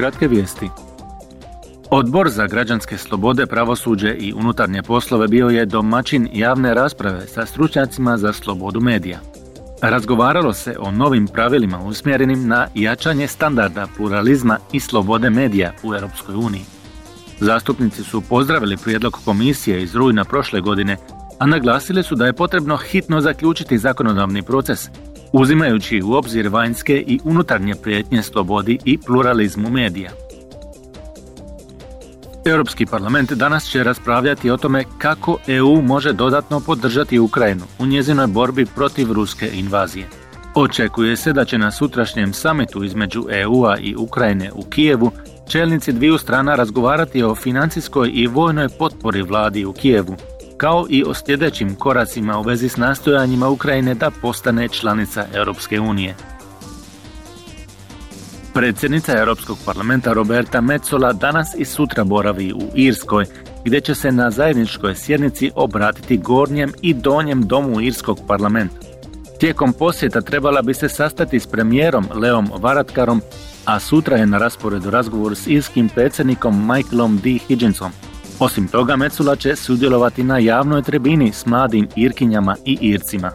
Kratke vijesti. Odbor za građanske slobode, pravosuđe i unutarnje poslove bio je domaćin javne rasprave sa stručnjacima za slobodu medija. Razgovaralo se o novim pravilima usmjerenim na jačanje standarda pluralizma i slobode medija u Europskoj uniji. Zastupnici su pozdravili prijedlog komisije iz rujna prošle godine, a naglasili su da je potrebno hitno zaključiti zakonodavni proces, uzimajući u obzir vanjske i unutarnje prijetnje slobodi i pluralizmu medija. Europski parlament danas će raspravljati o tome kako EU može dodatno podržati Ukrajinu u njezinoj borbi protiv ruske invazije. Očekuje se da će na sutrašnjem samitu između EU-a i Ukrajine u Kijevu čelnici dviju strana razgovarati o financijskoj i vojnoj potpori vladi u Kijevu, kao i o sljedećim koracima u vezi s nastojanjima Ukrajine da postane članica Europske unije. Predsjednica Europskog parlamenta Roberta Metzola danas i sutra boravi u Irskoj, gdje će se na zajedničkoj sjednici obratiti gornjem i donjem domu Irskog parlamenta. Tijekom posjeta trebala bi se sastati s premijerom Leom Varadkarom, a sutra je na rasporedu razgovor s irskim predsjednikom Michaelom D. Higginsom. Osim toga, Mecula će sudjelovati na javnoj trebini s mladim Irkinjama i Ircima.